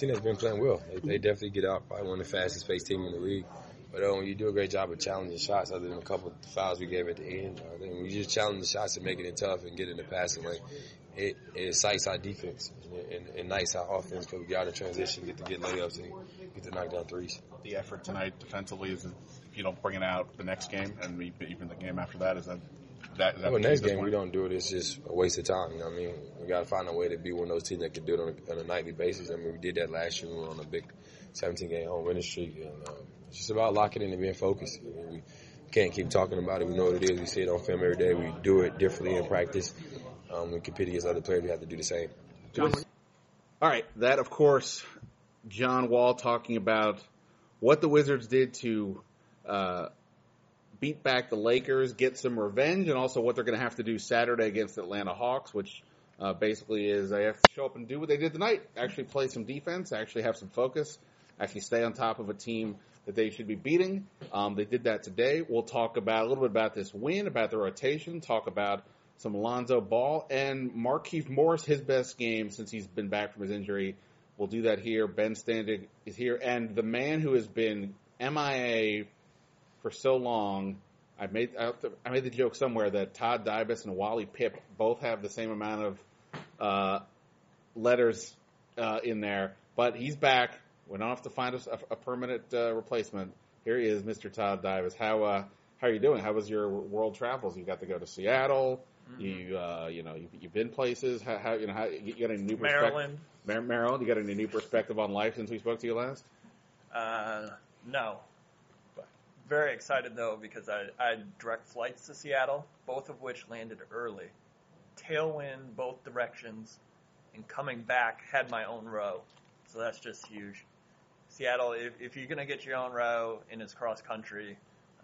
that's been playing well. They, they definitely get out probably one of the fastest paced team in the league. But when you do a great job of challenging shots, other than a couple of fouls we gave at the end, uh, then we just challenge the shots and making it tough and getting the passing lane. It, it excites our defense and, and, and nice our offense because we get out of transition, get to get layups and get to knock down threes. The effort tonight defensively is if you don't bring it out the next game and even the game after that is that that, that well, next game we don't do it. It's just a waste of time. You know what I mean? We got to find a way to be one of those teams that can do it on a, on a nightly basis. I mean, we did that last year. We were on a big 17 game home winning streak, and um, it's just about locking in and being focused. I mean, we can't keep talking about it. We know what it is. We see it on film every day. We do it differently in practice. Um, we compete against other players. We have to do the same. John. All right, that of course, John Wall talking about what the Wizards did to uh, beat back the Lakers, get some revenge, and also what they're going to have to do Saturday against the Atlanta Hawks, which uh, basically is they have to show up and do what they did tonight. Actually play some defense, actually have some focus, actually stay on top of a team that they should be beating. Um, they did that today. We'll talk about a little bit about this win, about the rotation, talk about some Alonzo Ball and Markieff Morris, his best game since he's been back from his injury. We'll do that here. Ben Standig is here, and the man who has been MIA for so long. I made I made the joke somewhere that Todd Dybas and Wally Pipp both have the same amount of uh, letters uh, in there, but he's back. We don't have to find a, a permanent uh, replacement. Here he is, Mr. Todd Dybas. How uh, how are you doing? How was your world travels? You got to go to Seattle. Mm-hmm. You uh, you know you've, you've been places. How, how, you know how you got any new perspective? Maryland? Mar- Maryland. You got any new perspective on life since we spoke to you last? Uh, no, very excited though because I, I had direct flights to Seattle, both of which landed early. Tailwind both directions, and coming back had my own row, so that's just huge. Seattle, if, if you're gonna get your own row and it's cross country,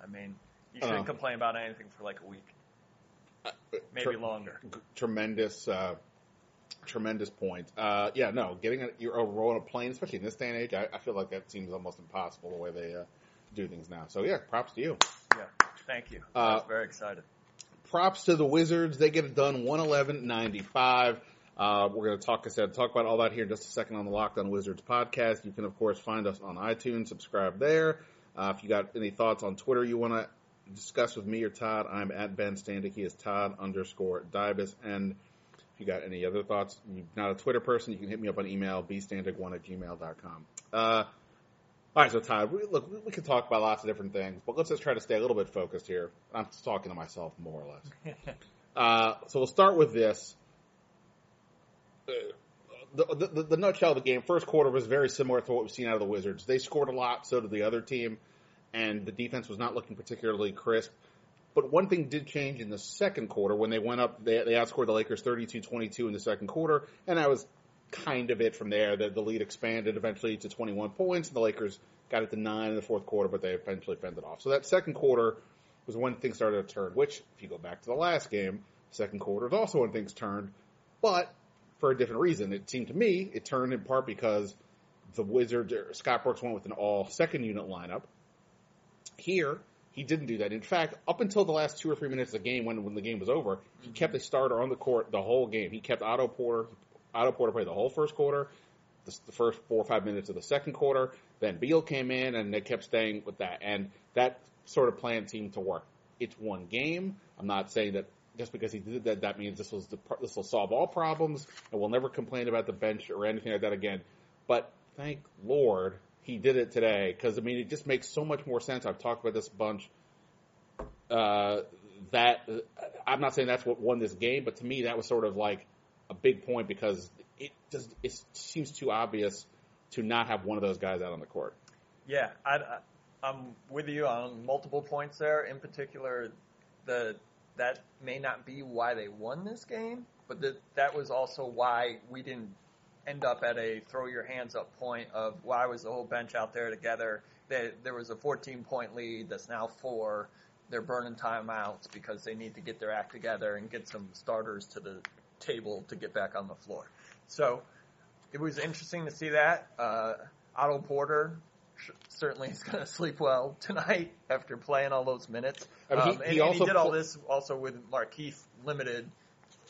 I mean, you shouldn't uh, complain about anything for like a week, uh, maybe longer. Tremendous, uh, tremendous point. Uh, yeah, no, getting a, your a row on a plane, especially in this day and age, I, I feel like that seems almost impossible the way they uh, do things now. So yeah, props to you. Yeah, thank you. Uh, I was very excited. Props to the Wizards. They get it done 111.95. Uh, we're going to talk, I said, talk about all that here in just a second on the Locked On Wizards podcast. You can, of course, find us on iTunes, subscribe there. Uh, if you got any thoughts on Twitter you want to discuss with me or Todd, I'm at Ben Standig. He is Todd underscore Dybas. And if you got any other thoughts, you're not a Twitter person, you can hit me up on email, bstandig1 at gmail.com. Uh, all right, so Todd, we, look, we, we can talk about lots of different things, but let's just try to stay a little bit focused here. I'm just talking to myself more or less. uh, so we'll start with this. Uh, the, the, the, nutshell of the game, first quarter was very similar to what we've seen out of the Wizards. They scored a lot, so did the other team, and the defense was not looking particularly crisp. But one thing did change in the second quarter when they went up. They, they outscored the Lakers 32-22 in the second quarter, and that was kind of it from there. The, the lead expanded eventually to 21 points, and the Lakers got it to nine in the fourth quarter, but they eventually fended off. So that second quarter was when things started to turn. Which, if you go back to the last game, second quarter is also when things turned, but for a different reason. It seemed to me it turned in part because the Wizards, Scott Brooks went with an all second unit lineup. Here, he didn't do that. In fact, up until the last two or three minutes of the game, when when the game was over, he kept a starter on the court the whole game. He kept Otto Porter, Otto Porter played the whole first quarter, the, the, first four or five minutes of the second quarter. Then Beal came in, and they kept staying with that. And that sort of plan seemed to work. It's one game. I'm not saying that just because he did that, that means this was the, this will solve all problems, and we'll never complain about the bench or anything like that again. But thank Lord he did it today because I mean it just makes so much more sense. I've talked about this bunch. Uh, that I'm not saying that's what won this game, but to me that was sort of like a big point because it just it seems too obvious to not have one of those guys out on the court. Yeah, I, am with you on multiple points there. In particular, the that may not be why they won this game, but that that was also why we didn't end up at a throw your hands up point of why was the whole bench out there together. They, there was a 14 point lead that's now four. They're burning timeouts because they need to get their act together and get some starters to the table to get back on the floor. So it was interesting to see that. Uh, Otto Porter certainly is going to sleep well tonight after playing all those minutes. I mean, he, um, and, he, and he did all this also with Markieff limited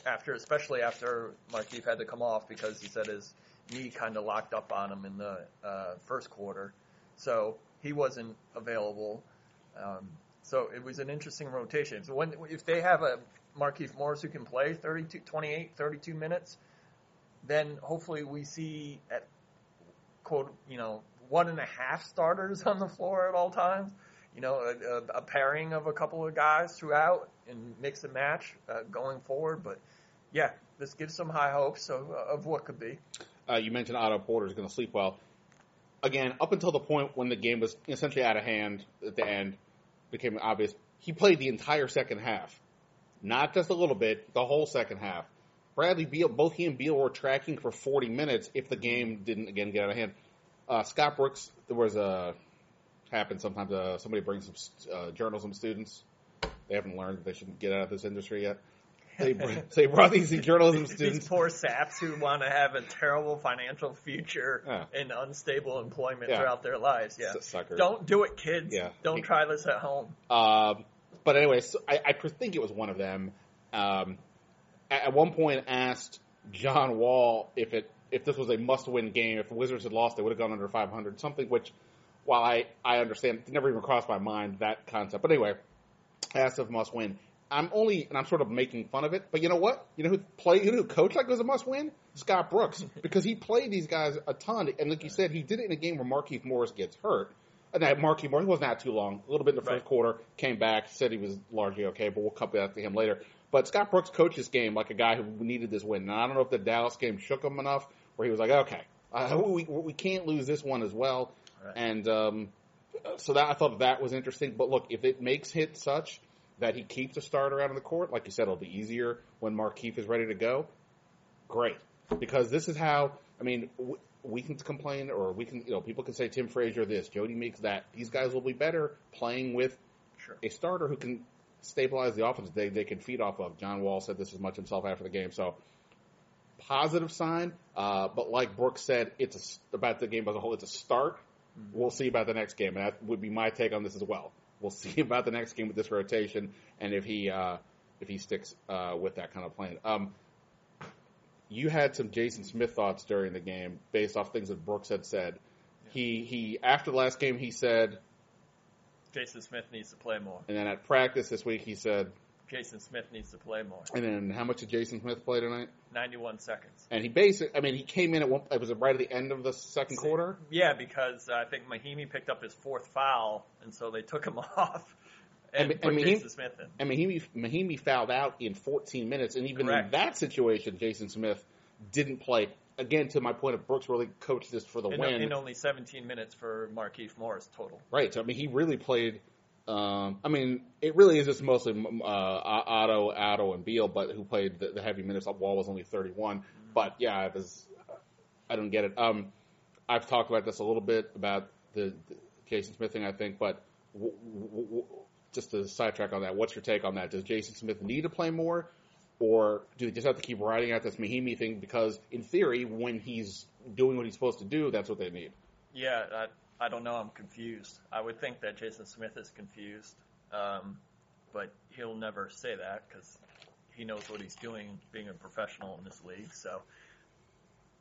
after, especially after Markieff had to come off because he said his knee kind of locked up on him in the uh, first quarter, so he wasn't available. Um, so it was an interesting rotation. So when if they have a Markieff Morris who can play 32, 28, 32 minutes, then hopefully we see at quote you know one and a half starters on the floor at all times. You know, a, a, a pairing of a couple of guys throughout and mix and match uh, going forward. But yeah, this gives some high hopes of, of what could be. Uh, you mentioned Otto Porter is going to sleep well. Again, up until the point when the game was essentially out of hand at the end, became obvious. He played the entire second half, not just a little bit, the whole second half. Bradley Beal, both he and Beal were tracking for 40 minutes if the game didn't again get out of hand. Uh, Scott Brooks, there was a happens sometimes. Uh, somebody brings some uh, journalism students. They haven't learned that they shouldn't get out of this industry yet. They, they brought these journalism students. These poor saps who want to have a terrible financial future and unstable employment Yeah. throughout their lives. Yeah. S- suckers. Don't do it, kids. Yeah. Don't try this at home. Um, but anyway, so I, I think it was one of them. Um, at, at one point, asked John Wall if it if this was a must-win game. If the Wizards had lost, they would have gone under 500. Something which, while I I understand, it never even crossed my mind that concept. But anyway, asked if must-win. I'm only and I'm sort of making fun of it. But you know what? You know who play? You know who coach like was a must-win? Scott Brooks because he played these guys a ton. And like you said, he did it in a game where Markieff Morris gets hurt. And that Markieff Morris wasn't out too long. A little bit in the first Right. quarter, came back, said he was largely okay, but we'll cut that to him later. But Scott Brooks coached this game like a guy who needed this win. And I don't know if the Dallas game shook him enough where he was like, okay, uh, we, we can't lose this one as well. Right. And um, so that I thought that was interesting. But look, if it makes it such that he keeps a starter out on the court, like you said, it'll be easier when Markieff is ready to go. Great, because this is how. I mean, we can complain, or we can, you know, people can say Tim Frazier this, Jodie Meeks that. These guys will be better playing with Sure. a starter who can stabilize the offense. They they can feed off of. John Wall said this as much himself after the game. So positive sign. Uh, but like Brooks said, it's a about the game as a whole. It's a start. We'll see about the next game, and that would be my take on this as well. We'll see about the next game with this rotation, and if he uh, if he sticks uh, with that kind of plan. Um, you had some Jason Smith thoughts during the game based off things that Brooks had said. He he after the last game he said, Jason Smith needs to play more. and then at practice this week he said, Jason Smith needs to play more. and then how much did Jason Smith play tonight? 91 seconds. And he basically, I mean, he came in at one. It was right at the end of the second quarter. Yeah, because uh, I think Mahinmi picked up his fourth foul, and so they took him off and, And- put and Mahinmi- Jason Smith in. And Mahinmi, Mahinmi fouled out in 14 minutes, and even in that situation, Jason Smith didn't play. Again, to my point of Brooks really coached this for the In, win. in only 17 minutes for Markieff Morris total. Right. So I mean, he really played. Um, I mean, it really is just mostly uh, Otto, Otto, and Beal, but who played the, the heavy minutes. Wall was only 31. But yeah, it was. I don't get it. Um, I've talked about this a little bit about the, the Jason Smith thing. I think, but w- w- w- just to sidetrack on that, what's your take on that? Does Jason Smith need to play more, or do they just have to keep riding out this Mahinmi thing? Because in theory, when he's doing what he's supposed to do, that's what they need. Yeah, I, I don't know. I'm confused. I would think that Jason Smith is confused, um, but he'll never say that because he knows what he's doing, being a professional in this league. So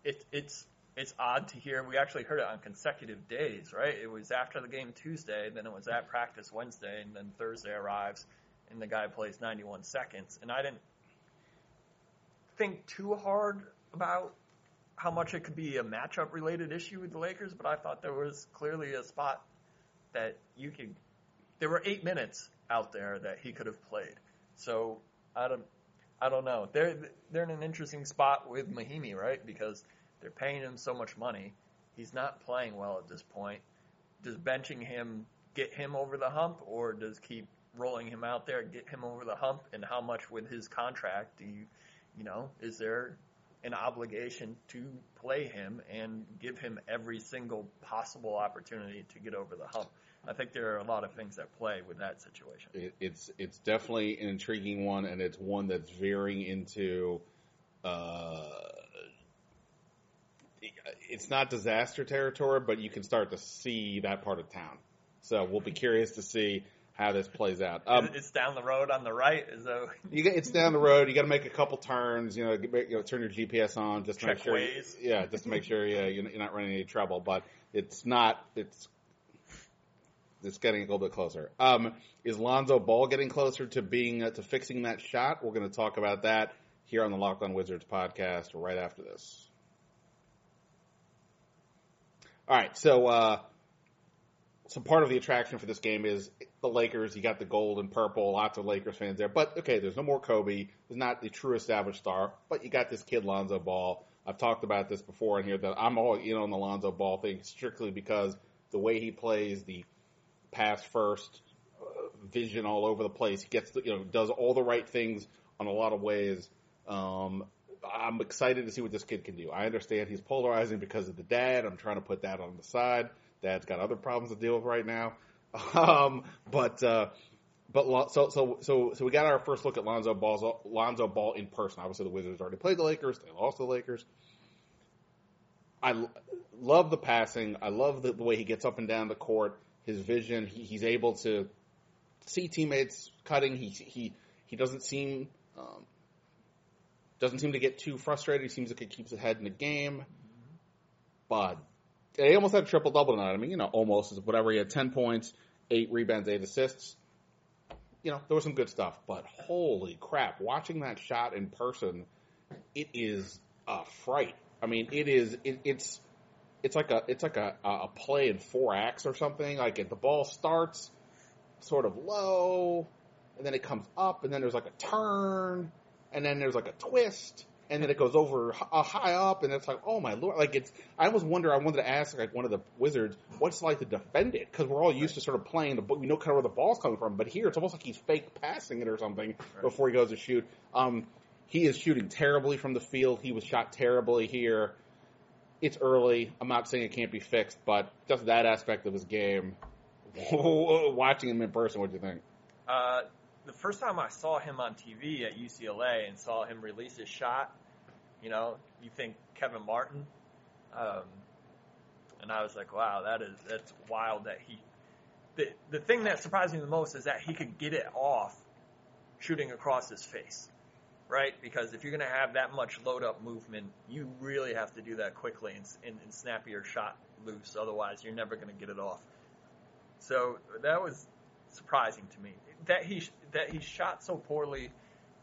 it, it's it's odd to hear. We actually heard it on consecutive days, right? It was after the game Tuesday, then it was at practice Wednesday, and then Thursday arrives, and the guy plays 91 seconds. And I didn't think too hard about how much it could be a matchup related issue with the Lakers, but I thought there was clearly a spot that you could. There were eight minutes out there that he could have played. So I don't, I don't know. They're they're in an interesting spot with Mahinmi, right? Because they're paying him so much money. He's not playing well at this point. Does benching him get him over the hump, or does keep rolling him out there get him over the hump? And how much with his contract do you, you know, is there an obligation to play him and give him every single possible opportunity to get over the hump. I think there are a lot of things at play with that situation. it, it's it's definitely an intriguing one, and it's one that's veering into. Uh, it's not disaster territory, but you can start to see that part of town. So we'll be curious to see how this plays out. Um, it's down the road on the right. That you get, it's down the road. You got to make a couple turns. You know, get- you know, turn your GPS on just to Check make sure. ways. Yeah, just to make sure. Yeah, you're you're not running any trouble. But it's not. It's it's getting a little bit closer. Um, is Lonzo Ball getting closer to being uh, to fixing that shot? We're going to talk about that here on the Locked On Wizards podcast right after this. All right, so uh, so part of the attraction for this game is the Lakers. You got the gold and purple, lots of Lakers fans there. But okay, there's no more Kobe. There's not the true established star, but you got this kid Lonzo Ball. I've talked about this before in here that I'm all in on the Lonzo Ball thing strictly because the way he plays, the pass first uh, vision all over the place. He gets the, you know does all the right things on a lot of ways. Um, I'm excited to see what this kid can do. I understand he's polarizing because of the dad. I'm trying to put that on the side. Dad's got other problems to deal with right now. Um, but uh, but so so so so we got our first look at Lonzo Ball's Lonzo Ball in person. Obviously, the Wizards already played the Lakers. They lost the Lakers. I love the passing. I love the, the way he gets up and down the court. His vision. He, he's able to see teammates cutting. He he he doesn't seem um, doesn't seem to get too frustrated. He seems like he keeps his head in the game. But he almost had a triple double tonight. I mean, you know, almost is whatever. He had ten points, eight rebounds, eight assists. You know, there was some good stuff. But holy crap, watching that shot in person, it is a fright. I mean, it is. It, it's it's like a it's like a a play in four acts or something. Like if the ball starts sort of low, and then it comes up, and then there's like a turn, and then there's like a twist, and then it goes over h- uh, high up, and it's like, oh my lord! Like it's. I always wonder. I wanted to ask like one of the wizards, what's it like to defend it? Because we're all used to sort of playing the. We know kind of where the ball's coming from, but here it's almost like he's fake passing it or something before he goes to shoot. Um, he is shooting terribly from the field. He was shot terribly here. It's early. I'm not saying it can't be fixed, but just that aspect of his game. Watching him in person, what do you think? Uh, the first time I saw him on TV at UCLA and saw him release his shot, you know, you think Kevin Martin, um, and I was like, wow, that is that's wild that he. The the thing that surprised me the most is that he could get it off shooting across his face, right? Because if you're going to have that much load up movement, you really have to do that quickly and, and, and snap your shot loose. Otherwise, you're never going to get it off. So that was surprising to me that he that he shot so poorly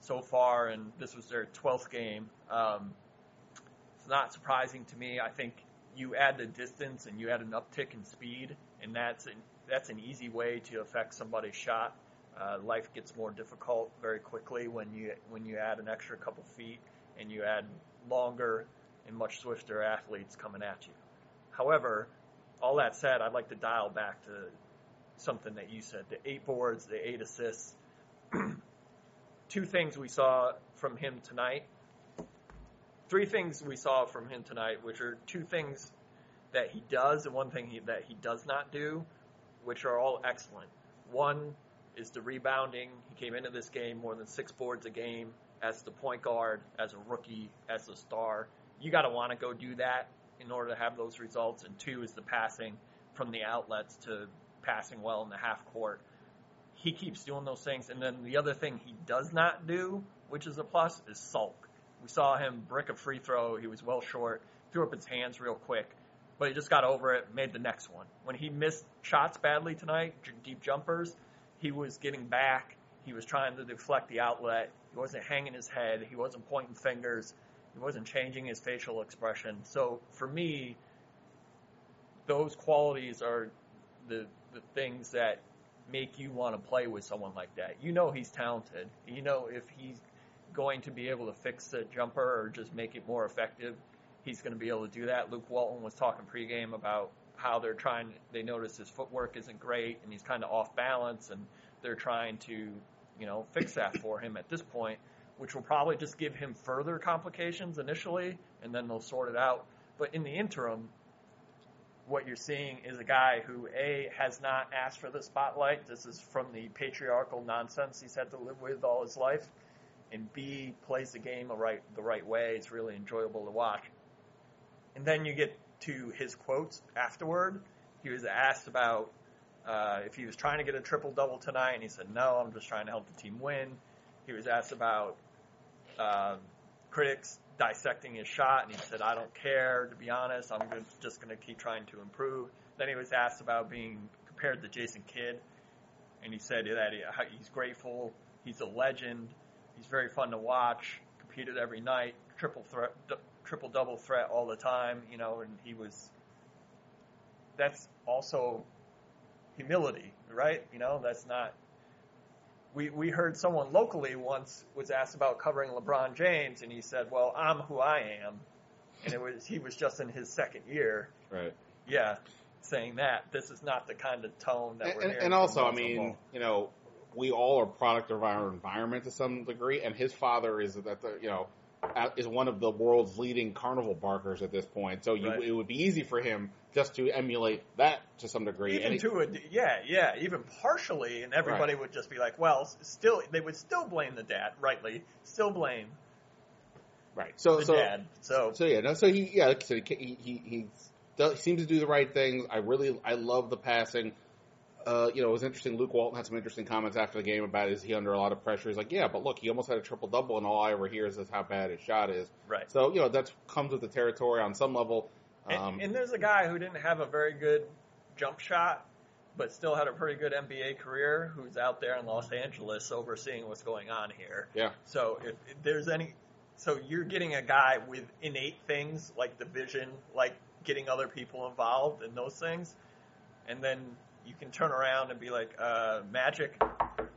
so far, and this was their twelfth game. Um, it's not surprising to me. I think you add the distance and you add an uptick in speed, and that's an, that's an easy way to affect somebody's shot. Uh, life gets more difficult very quickly when you when you add an extra couple feet and you add longer and much swifter athletes coming at you. However, all that said, I'd like to dial back to something that you said: the eight boards, the eight assists. Two things we saw from him tonight. Three things we saw from him tonight, which are two things that he does and one thing he, that he does not do, which are all excellent. One is the rebounding. He came into this game more than six boards a game as the point guard, as a rookie, as a star. You got to want to go do that in order to have those results. And two is the passing from the outlets to passing well in the half court. He keeps doing those things. And then the other thing he does not do, which is a plus, is sulk. We saw him brick a free throw. He was well short, threw up his hands real quick, but he just got over it, made the next one. When he missed shots badly tonight, deep jumpers, he was getting back. He was trying to deflect the outlet. He wasn't hanging his head. He wasn't pointing fingers. He wasn't changing his facial expression. So for me, those qualities are the the things that make you want to play with someone like that. You know he's talented. You know if he's going to be able to fix a jumper or just make it more effective, he's going to be able to do that. Luke Walton was talking pregame about how they're trying. They notice his footwork isn't great and he's kind of off balance, and they're trying to, you know, fix that for him at this point, which will probably just give him further complications initially, and then they'll sort it out. But in the interim, what you're seeing is a guy who a has not asked for the spotlight. This is from the patriarchal nonsense he's had to live with all his life, and b plays the game the right the right way. It's really enjoyable to watch. And then you get to his quotes afterward. He was asked about uh, if he was trying to get a triple double tonight, and he said, "No, I'm just trying to help the team win." He was asked about uh, critics dissecting his shot, and he said, "I don't care. To be honest, I'm just going to keep trying to improve." Then he was asked about being compared to Jason Kidd, and he said that he, he's grateful. He's a legend. He's very fun to watch. Competed every night, triple threat, triple double threat all the time. You know, and he was. That's also humility, right? You know, that's not. We we heard someone locally once was asked about covering LeBron James, and he said, "Well, I'm who I am," and it was he was just in his second year. Right. Yeah, saying that this is not the kind of tone that we're And, hearing. and also, I mean, Ball. you know, we all are product of our environment to some degree, and his father is that the you know is one of the world's leading carnival barkers at this point. So you, Right. it would be easy for him just to emulate that to some degree. even and he- to a yeah yeah even partially, and everybody would just be like, well, still they would still blame the dad, rightly, still blame right. So the so dad. So So yeah, no, so he yeah, like I said, he he he does, seems to do the right things. I really I love the passing. Uh, you know, it was interesting. Luke Walton had some interesting comments after the game about is he under a lot of pressure? He's like, yeah, but look, he almost had a triple double, and all I ever hear is how bad his shot is. right. So you know that comes with the territory on some level. And, Um, and there's a guy who didn't have a very good jump shot, but still had a pretty good NBA career, who's out there in Los Angeles overseeing what's going on here. yeah, So if, if there's any, so you're getting a guy with innate things like the vision, like getting other people involved in those things, and then you can turn around and be like, uh, Magic,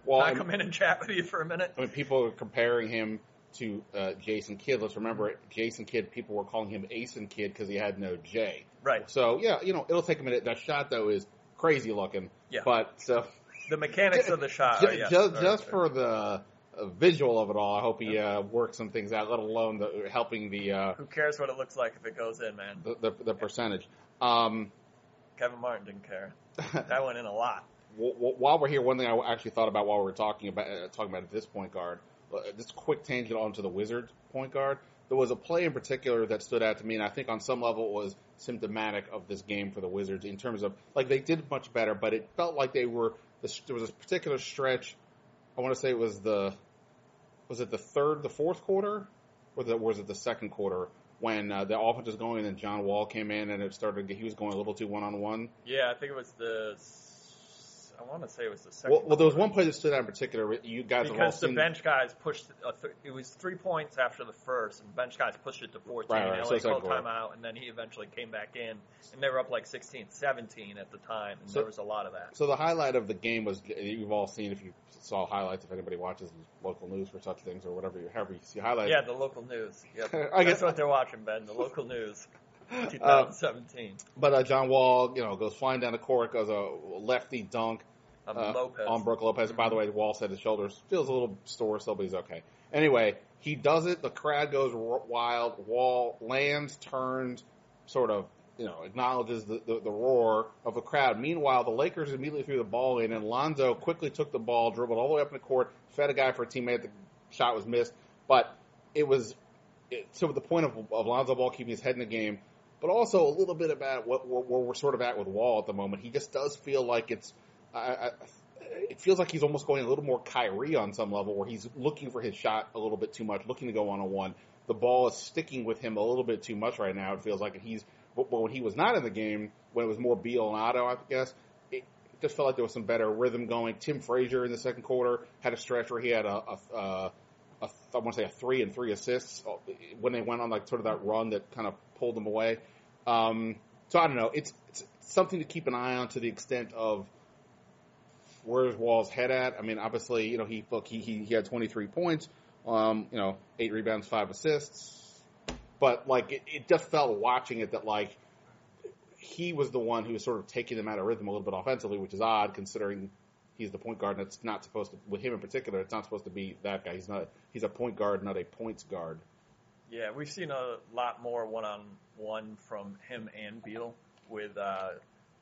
well, can I come in and chat with you for a minute? I mean, people are comparing him to uh, Jason Kidd. Let's remember, Jason Kidd. People were calling him Asen Kidd because he had no J. Right. So yeah, you know, it'll take a minute. That shot though is crazy looking. Yeah. But so The mechanics of the shot. Ju- are, yes, just, are- just for the uh, visual of it all, I hope he uh, works some things out. Let alone the helping the uh, who cares what it looks like if it goes in, man? the, the, the percentage. Um, Kevin Martin didn't care. That went in a lot. wh- wh- while we're here, one thing I actually thought about while we were talking about uh, talking about this point guard, uh, this quick tangent onto the Wizards point guard. There was a play in particular that stood out to me, and I think on some level was symptomatic of this game for the Wizards in terms of like they did much better, but it felt like they were there was a particular stretch. I want to say it was the was it the third, the fourth quarter, or the, was it the second quarter when uh, the offense was going and then John Wall came in and it started. He was going a little too one on one. Yeah, I think it was the. I want to say it was the second. Well, well, there was one play that stood out in particular. You guys because the seen. bench guys pushed. A th- it was three points after the first, and bench guys pushed it to 14. Right, right, LA so called timeout, and then he eventually came back in, and they were up like 16, 17 at the time, and So- there was a lot of that. So the highlight of the game was you've all seen if you saw highlights if anybody watches local news for such things or whatever you however you see highlights. Yeah, the local news. Yep. I guess- That's what they're watching, Ben. The local news. Uh, 2017. but uh, John Wall, you know, goes flying down the court, goes a lefty dunk uh, Lopez. on Brook Lopez. By the way, Wall said his shoulders feels a little sore, so but he's okay. Anyway, he does it. The crowd goes wild. Wall lands, turns, sort of, you know, acknowledges the, the, the roar of the crowd. Meanwhile, the Lakers immediately threw the ball in, and Lonzo quickly took the ball, dribbled all the way up in the court, fed a guy for a teammate. The shot was missed, but it was it, to the point of, of Lonzo Ball keeping his head in the game. But also a little bit about what where we're sort of at with Wall at the moment. He just does feel like it's I, I, it feels like he's almost going a little more Kyrie on some level, where he's looking for his shot a little bit too much, looking to go on one. The ball is sticking with him a little bit too much right now. It feels like he's, but but when he was not in the game, when it was more Beal and Otto, I guess, it just felt like there was some better rhythm going. Tim Frazier in the second quarter had a stretch where he had a, a, a, a I want to say a three and three assists uh, when they went on like sort of that run that kind of pulled them away. Um, so I don't know. It's, it's something to keep an eye on to the extent of where's Wall's head at. I mean, obviously, you know, he look he he, he had 23 points, um, you know, eight rebounds, five assists, but like it, it just felt watching it that like he was the one who was sort of taking them out of rhythm a little bit offensively, which is odd considering he's the point guard and it's not supposed to with him in particular. It's not supposed to be that guy. He's not. He's a point guard, not a points guard. Yeah, we've seen a lot more one-on-one from him and Beal with uh,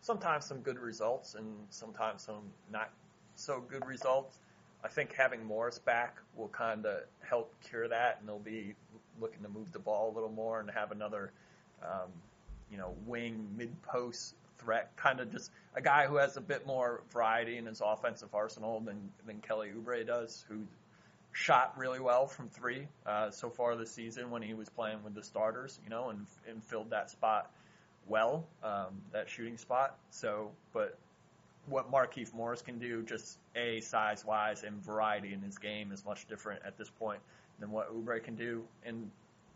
sometimes some good results and sometimes some not so good results. I think having Morris back will kind of help cure that, and they'll be looking to move the ball a little more and have another, um, you know, wing mid-post threat, kind of just a guy who has a bit more variety in his offensive arsenal than than Kelly Oubre does, who shot really well from three uh, so far this season when he was playing with the starters, you know, and and filled that spot well, um, that shooting spot. So, but what Markieff Morris can do, just a size wise and variety in his game, is much different at this point than what Oubre can do. And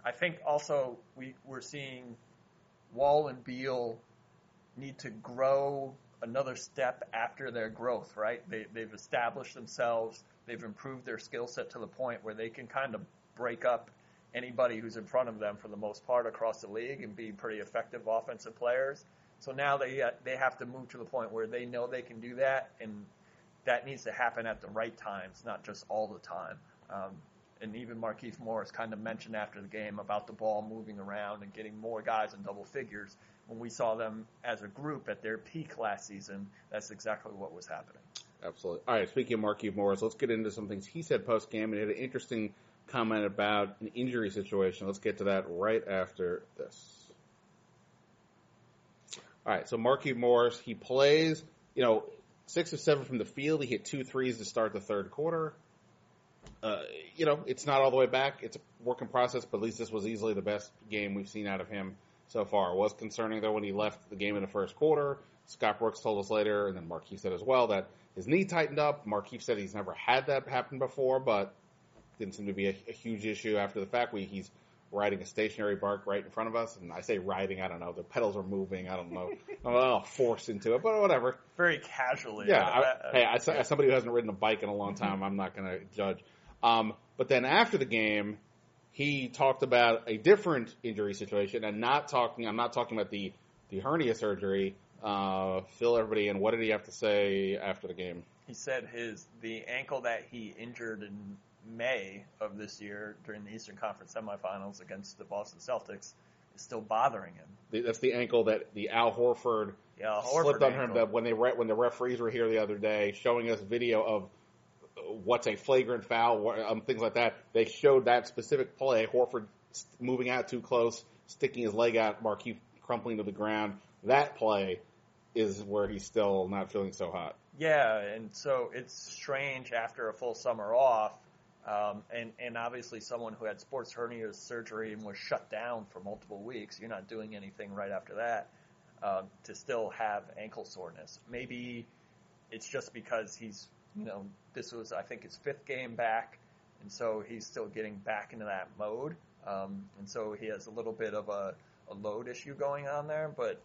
I think also we we're seeing Wall and Beal need to grow another step after their growth, right? They, they've established themselves. They've improved their skill set to the point where they can kind of break up anybody who's in front of them for the most part across the league and be pretty effective offensive players. So now they uh, they have to move to the point where they know they can do that, and that needs to happen at the right times, not just all the time. Um, and even Markieff Morris kind of mentioned after the game about the ball moving around and getting more guys in double figures. When we saw them as a group at their peak last season, that's exactly what was happening. Absolutely. All right. Speaking of Markieff Morris, let's get into some things he said post game, and he had an interesting comment about an injury situation. Let's get to that right after this. All right. So Markieff Morris, he plays. You know, six or seven from the field. He hit two threes to start the third quarter. Uh, you know, it's not all the way back. It's a work in process, but at least this was easily the best game we've seen out of him so far. It was concerning though when he left the game in the first quarter. Scott Brooks told us later, and then Markieff said as well that his knee tightened up. Markieff said he's never had that happen before, but didn't seem to be a, a huge issue after the fact. We, he's riding a stationary bark right in front of us, and I say riding, I don't know, the pedals are moving, I don't know, I'm a little forced into it, but whatever. Very casually. Yeah, Uh, hey, as, as somebody who hasn't ridden a bike in a long time, I'm not going to judge. Um, but then after the game, he talked about a different injury situation, and not talking. I'm not talking about the the hernia surgery. Uh, fill everybody in. What did he have to say after the game? he said his the ankle that he injured in May of this year during the Eastern Conference semifinals against the Boston Celtics is still bothering him. That's the ankle that the Al Horford Yeah, Horford slipped on him. ankle. That when they re- when the referees were here the other day, showing us video of what's a flagrant foul, um, things like that. They showed that specific play. Horford moving out too close, sticking his leg out, Markieff crumpling to the ground. That play is where he's still not feeling so hot. Yeah, and so it's strange after a full summer off, um, and and obviously someone who had sports hernia surgery and was shut down for multiple weeks. You're not doing anything right after that um, to still have ankle soreness. Maybe it's just because he's you know this was I think his fifth game back, and so he's still getting back into that mode, um, and so he has a little bit of a, a load issue going on there, but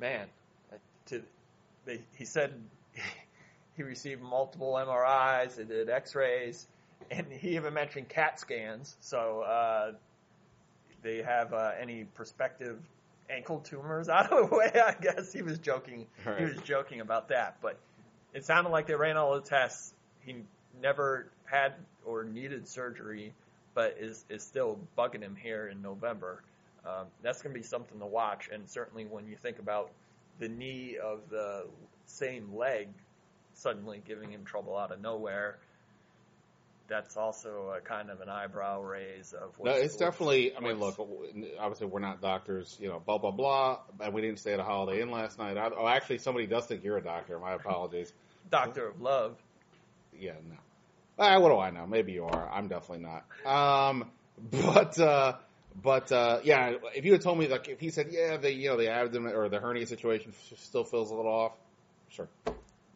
man, to they, he said he received multiple MRIs, they did X-rays, and he even mentioned CAT scans. So uh, they have uh, any prospective ankle tumors out of the way. I guess he was joking. He was joking about that, but it sounded like they ran all the tests. He never had or needed surgery, but is is still bugging him here in November. Um, that's going to be something to watch, and certainly when you think about the knee of the same leg suddenly giving him trouble out of nowhere, that's also a kind of an eyebrow raise of what. No, it's definitely. I mean, look. Obviously, we're not doctors. You know, blah blah blah. And we didn't stay at a Holiday Inn last night. I, oh, actually, somebody does think you're a doctor. My apologies. doctor of love. Yeah, no. Ah, what do I know? Maybe you are. I'm definitely not. Um, but uh, but uh, yeah, if you had told me like if he said yeah the you know the abdomen or the hernia situation still feels a little off, sure.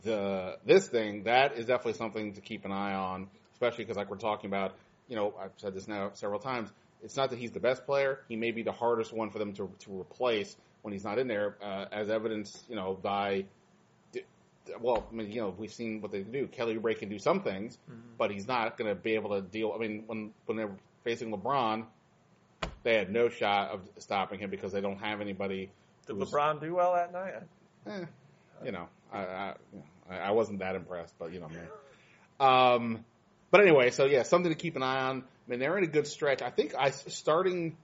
The this thing that is definitely something to keep an eye on, especially because like we're talking about. You know, I've said this now several times. It's not that he's the best player. He may be the hardest one for them to to replace when he's not in there, uh, as evidenced, you know, by well, I mean, you know, we've seen what they can do. Kelly Oubre can do some things, but he's not going to be able to deal. I mean, when when they're facing LeBron, they had no shot of stopping him because they don't have anybody. Did LeBron do well that night? eh, you know, I, I, I wasn't that impressed, but you know, man. Um, but anyway, so yeah, something to keep an eye on. I mean, they're in a good stretch. I think I starting.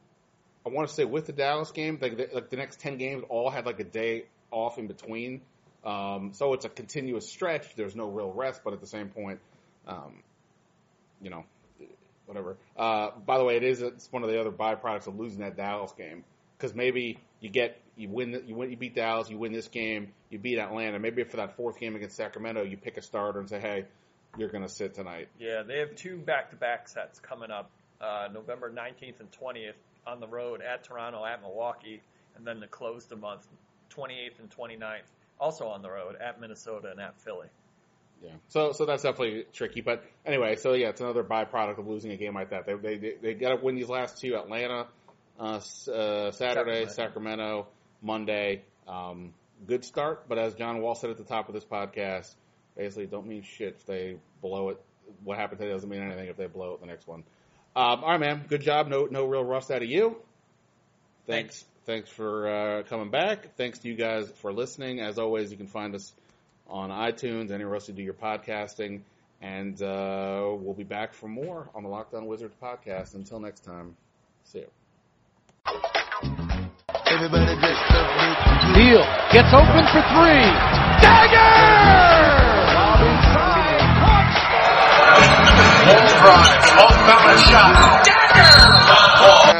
I want to say with the Dallas game, like the, like the next ten games all had like a day off in between. Um, so it's a continuous stretch. There's no real rest, but at the same point, um, you know, whatever. Uh, by the way, it is it's one of the other byproducts of losing that Dallas game because maybe you get you win you win you beat Dallas, you win this game, you beat Atlanta. Maybe for that fourth game against Sacramento, you pick a starter and say, hey, you're going to sit tonight. Yeah, they have two back-to-back sets coming up, uh, November 19th and 20th on the road at Toronto, at Milwaukee, and then to close the month, 28th and 29th, also on the road at Minnesota and at Philly. Yeah. So so that's definitely tricky. But anyway, so yeah, it's another byproduct of losing a game like that. They they they, they got to win these last two: Atlanta, uh, uh, Saturday, Sacramento. Sacramento, Monday. Um, good start, but as John Wall said at the top of this podcast, basically don't mean shit if they blow it. What happened today doesn't mean anything if they blow it the next one. Um, all right, man. Good job. No no real rust out of you. Thanks. Thanks for uh, coming back. Thanks to you guys for listening. As always, you can find us on iTunes, anywhere else you do your podcasting. And uh, we'll be back for more on the Locked On Wizards podcast. Until next time, see you. Everybody dressed up. Deal gets open for three. Dagger! Drive, off balance shot. Dagger!